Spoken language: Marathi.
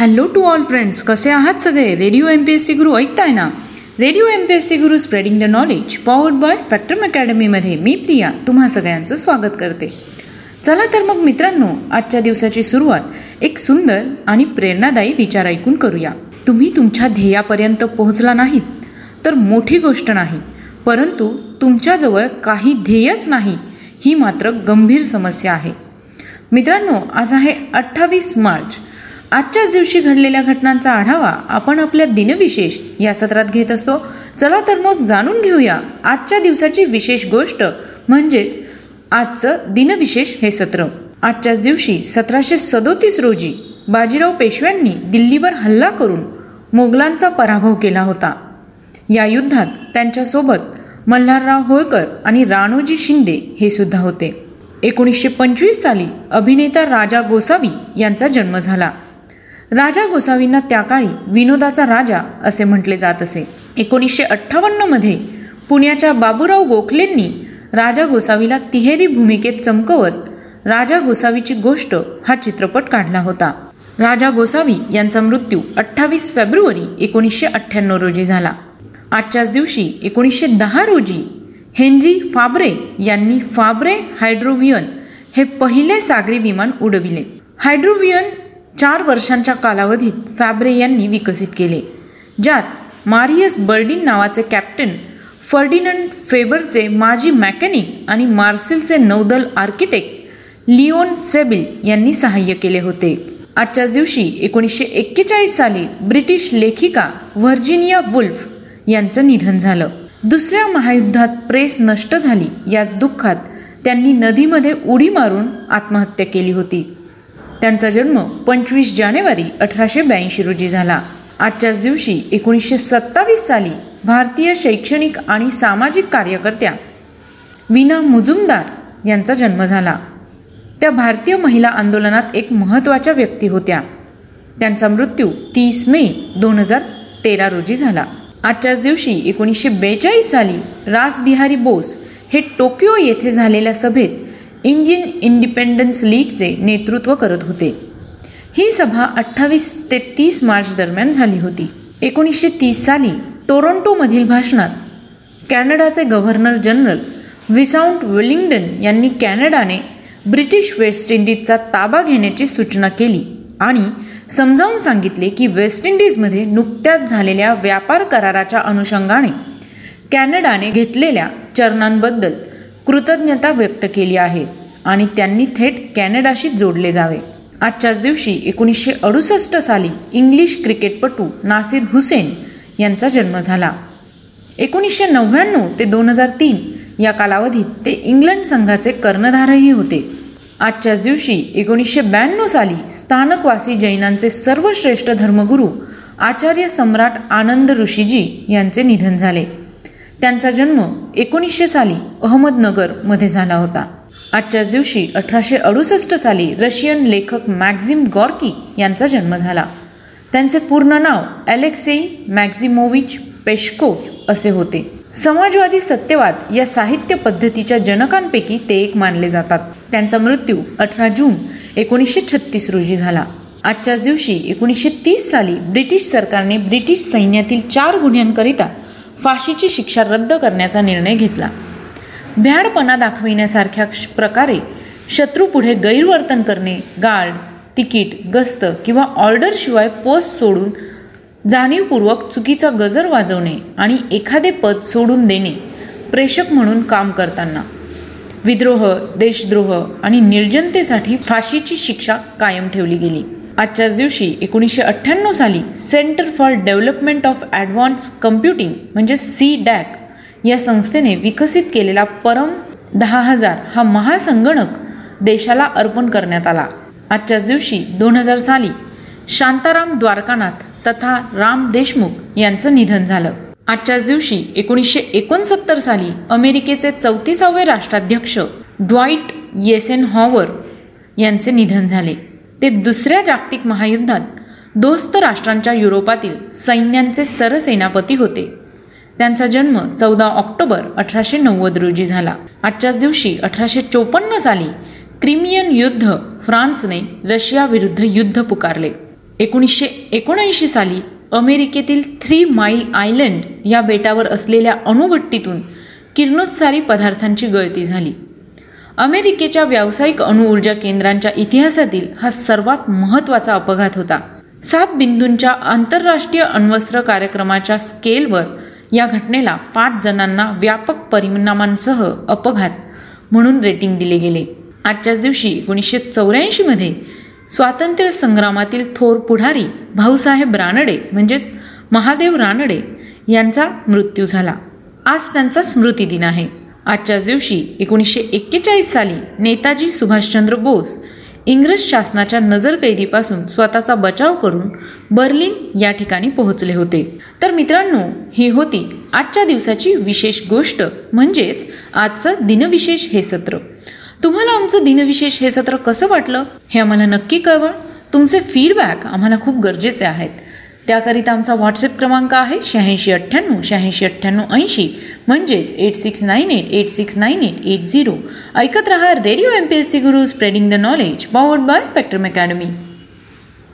हॅलो टू ऑल फ्रेंड्स कसे आहात सगळे? Radio M P S C Guru ऐकताय ना? Radio M P S C Guru spreading the knowledge powered by spectrum अकॅडमीमध्ये मी प्रिया तुम्हा सगळ्यांचं स्वागत करते. चला तर मग मित्रांनो आजच्या दिवसाची सुरुवात एक सुंदर आणि प्रेरणादायी विचार ऐकून करूया. तुम्ही तुमच्या ध्येयापर्यंत पोहोचला नाहीत तर मोठी गोष्ट नाही. परंतु तुमच्याजवळ काही ध्येयच नाही ही मात्र गंभीर समस्या आहे. मित्रांनो आज आहे अठ्ठावीस मार्च. आजच्याच दिवशी घडलेल्या घटनांचा आढावा आपण आपल्या दिनविशेष या सत्रात घेत असतो. चला तर मग जाणून घेऊया आजच्या दिवसाची विशेष गोष्ट म्हणजेच आजचं दिनविशेष हे सत्र. आजच्याच दिवशी सतराशे सदोतीस रोजी बाजीराव पेशव्यांनी दिल्लीवर हल्ला करून मोगलांचा पराभव केला होता. या युद्धात त्यांच्यासोबत मल्हारराव होळकर आणि राणोजी शिंदे हे सुद्धा होते. एकोणीसशे पंचवीस साली अभिनेता राजा गोसावी यांचा जन्म झाला. राजा गोसावींना त्या काळी विनोदाचा राजा असे म्हटले जात असे. एकोणीसशे अठ्ठावन्नमध्ये पुण्याच्या बाबूराव गोखलेंनी राजा गोसावीला तिहेरी भूमिकेत चमकवत राजा गोसावीची गोष्ट हा चित्रपट काढला होता. राजा गोसावी यांचा मृत्यू अठ्ठावीस फेब्रुवारी एकोणीसशे अठ्ठ्याण्णव रोजी झाला. आजच्याच दिवशी एकोणीसशे दहा रोजी हेनरी फाब्रे यांनी फाब्रे हायड्रोवियन हे पहिले सागरी विमान उडविले. हायड्रोवियन चार वर्षांच्या कालावधीत फॅब्रे यांनी विकसित केले ज्यात मारियस बर्डिन नावाचे कॅप्टन फर्डिनंड फेबरचे माजी मॅकॅनिक आणि मार्सेलचे नौदल आर्किटेक्ट लिओन सेबिल यांनी सहाय्य केले होते. आजच्याच दिवशी एकोणीसशे एक्केचाळीस साली ब्रिटिश लेखिका व्हर्जिनिया वुल्फ यांचं निधन झालं. दुसऱ्या महायुद्धात प्रेस नष्ट झाली याच दुःखात त्यांनी नदीमध्ये उडी मारून आत्महत्या केली होती. त्यांचा जन्म पंचवीस जानेवारी अठराशे ब्याऐंशी रोजी झाला. आजच्याच दिवशी एकोणीसशे सत्तावीस साली भारतीय शैक्षणिक आणि सामाजिक कार्यकर्त्या विना मुजुमदार यांचा जन्म झाला. त्या भारतीय महिला आंदोलनात एक महत्त्वाच्या व्यक्ती होत्या. त्यांचा मृत्यू तीस मे दोन हजार तेरा रोजी झाला. आजच्याच दिवशी एकोणीसशे बेचाळीस साली रासबिहारी बोस हे टोकियो येथे झालेल्या सभेत इंडियन इंडिपेंडन्स लीगचे नेतृत्व करत होते. ही सभा अठ्ठावीस ते तीस मार्च दरम्यान झाली होती. एकोणीसशे तीस साली टोरंटोमधील भाषणात कॅनडाचे गव्हर्नर जनरल विसाउंट विलिंग्डन यांनी कॅनडाने ब्रिटिश वेस्ट इंडिजचा ताबा घेण्याची सूचना केली आणि समजावून सांगितले की वेस्ट इंडिजमध्ये नुकत्याच झालेल्या व्यापार कराराच्या अनुषंगाने कॅनडाने घेतलेल्या चरणांबद्दल कृतज्ञता व्यक्त केली आहे आणि त्यांनी थेट कॅनडाशी जोडले जावे. आजच्याच दिवशी एकोणीसशे अडुसष्ट साली इंग्लिश क्रिकेटपटू नासिर हुसेन यांचा जन्म झाला. एकोणीसशे नव्याण्णव ते दोन हजार तीन या कालावधीत ते इंग्लंड संघाचे कर्णधारही होते. आजच्याच दिवशी एकोणीसशे ब्याण्णव साली स्थानकवासी जैनांचे सर्वश्रेष्ठ धर्मगुरू आचार्य सम्राट आनंद ऋषीजी यांचे निधन झाले. त्यांचा जन्म एकोणीसशे साली अहमदनगरमध्ये झाला होता. आजच्याच दिवशी अठराशे अडुसष्ट साली रशियन लेखक मॅक्झिम गॉर्की यांचा जन्म झाला. त्यांचे पूर्ण नाव अलेक्सेई मॅक्झिमोविच पेशकोव असे होते. समाजवादी सत्यवाद या साहित्य पद्धतीच्या जनकांपैकी ते एक मानले जातात. त्यांचा मृत्यू अठरा जून एकोणीसशे छत्तीस रोजी झाला. आजच्याच दिवशी एकोणीसशे तीस साली ब्रिटिश सरकारने ब्रिटिश सैन्यातील चार गुन्ह्यांकरिता फाशीची शिक्षा रद्द करण्याचा निर्णय घेतला. भ्याडपणा दाखविण्यासारख्या प्रकारे शत्रूपुढे गैरवर्तन करणे गार्ड तिकीट गस्त किंवा ऑर्डरशिवाय पोस्ट सोडून जाणीवपूर्वक चुकीचा गजर वाजवणे आणि एखादे पद सोडून देणे प्रेषक म्हणून काम करताना. विद्रोह देशद्रोह आणि निर्जनतेसाठी फाशीची शिक्षा कायम ठेवली गेली. आजच्याच दिवशी एकोणीसशे अठ्ठ्याण्णव साली centre for development of advance computing म्हणजे सी डॅक या संस्थेने विकसित केलेला परम दहा हजार हा महासंगणक देशाला अर्पण करण्यात आला. आजच्याच दिवशी दोन हजार साली शांताराम द्वारकानाथ तथा राम देशमुख यांचं निधन झालं. आजच्याच दिवशी एकोणीसशे एकोणसत्तर साली अमेरिकेचे चौतीसावे राष्ट्राध्यक्ष ड्वाईट येसेन हॉवर यांचे निधन झाले. ते दुसऱ्या जागतिक महायुद्धात दोस्त राष्ट्रांच्या युरोपातील सैन्यांचे सरसेनापती होते. त्यांचा जन्म चौदा ऑक्टोबर अठराशे नव्वद रोजी झाला. आजच्याच दिवशी अठराशे चोपन्न साली क्रिमियन युद्ध फ्रान्सने रशियाविरुद्ध युद्ध पुकारले. एकोणीसशे एकोणऐंशी साली अमेरिकेतील थ्री माईल आयलंड या बेटावर असलेल्या अणुभट्टीतून किरणोत्सारी पदार्थांची गळती झाली. अमेरिकेच्या व्यावसायिक अणुऊर्जा केंद्रांच्या इतिहासातील हा सर्वात महत्त्वाचा अपघात होता. सात बिंदूंच्या आंतरराष्ट्रीय अण्वस्त्र कार्यक्रमाच्या स्केलवर या घटनेला पाच जणांना व्यापक परिणामांसह अपघात म्हणून रेटिंग दिले गेले. आजच्याच दिवशी एकोणीसशे चौऱ्याऐंशीमध्ये स्वातंत्र्य संग्रामातील थोर पुढारी भाऊसाहेब रानडे म्हणजेच महादेव रानडे यांचा मृत्यू झाला. आज त्यांचा स्मृती दिन आहे. आजच्याच दिवशी एकोणीसशे एक्केचाळीस साली नेताजी सुभाषचंद्र बोस इंग्रज शासनाच्या नजरकैदीपासून स्वतःचा बचाव करून बर्लिन या ठिकाणी पोहोचले होते. तर मित्रांनो ही होती आजच्या दिवसाची विशेष गोष्ट म्हणजेच आजचं दिनविशेष हे सत्र. तुम्हाला आमचं दिनविशेष हे सत्र कसं वाटलं हे आम्हाला नक्की कळवा. तुमचे फीडबॅक आम्हाला खूप गरजेचे आहेत. त्याकरिता आमचा व्हॉट्सअप क्रमांक आहे शहाऐंशी अठ्ठ्याण्णव शहाऐंशी अठ्ठ्याण्णव ऐंशी. म्हणजेच eight six nine eight eight six nine eight eight zero ऐकत रहा radio M P S C Guru spreading the knowledge powered by Spectrum academy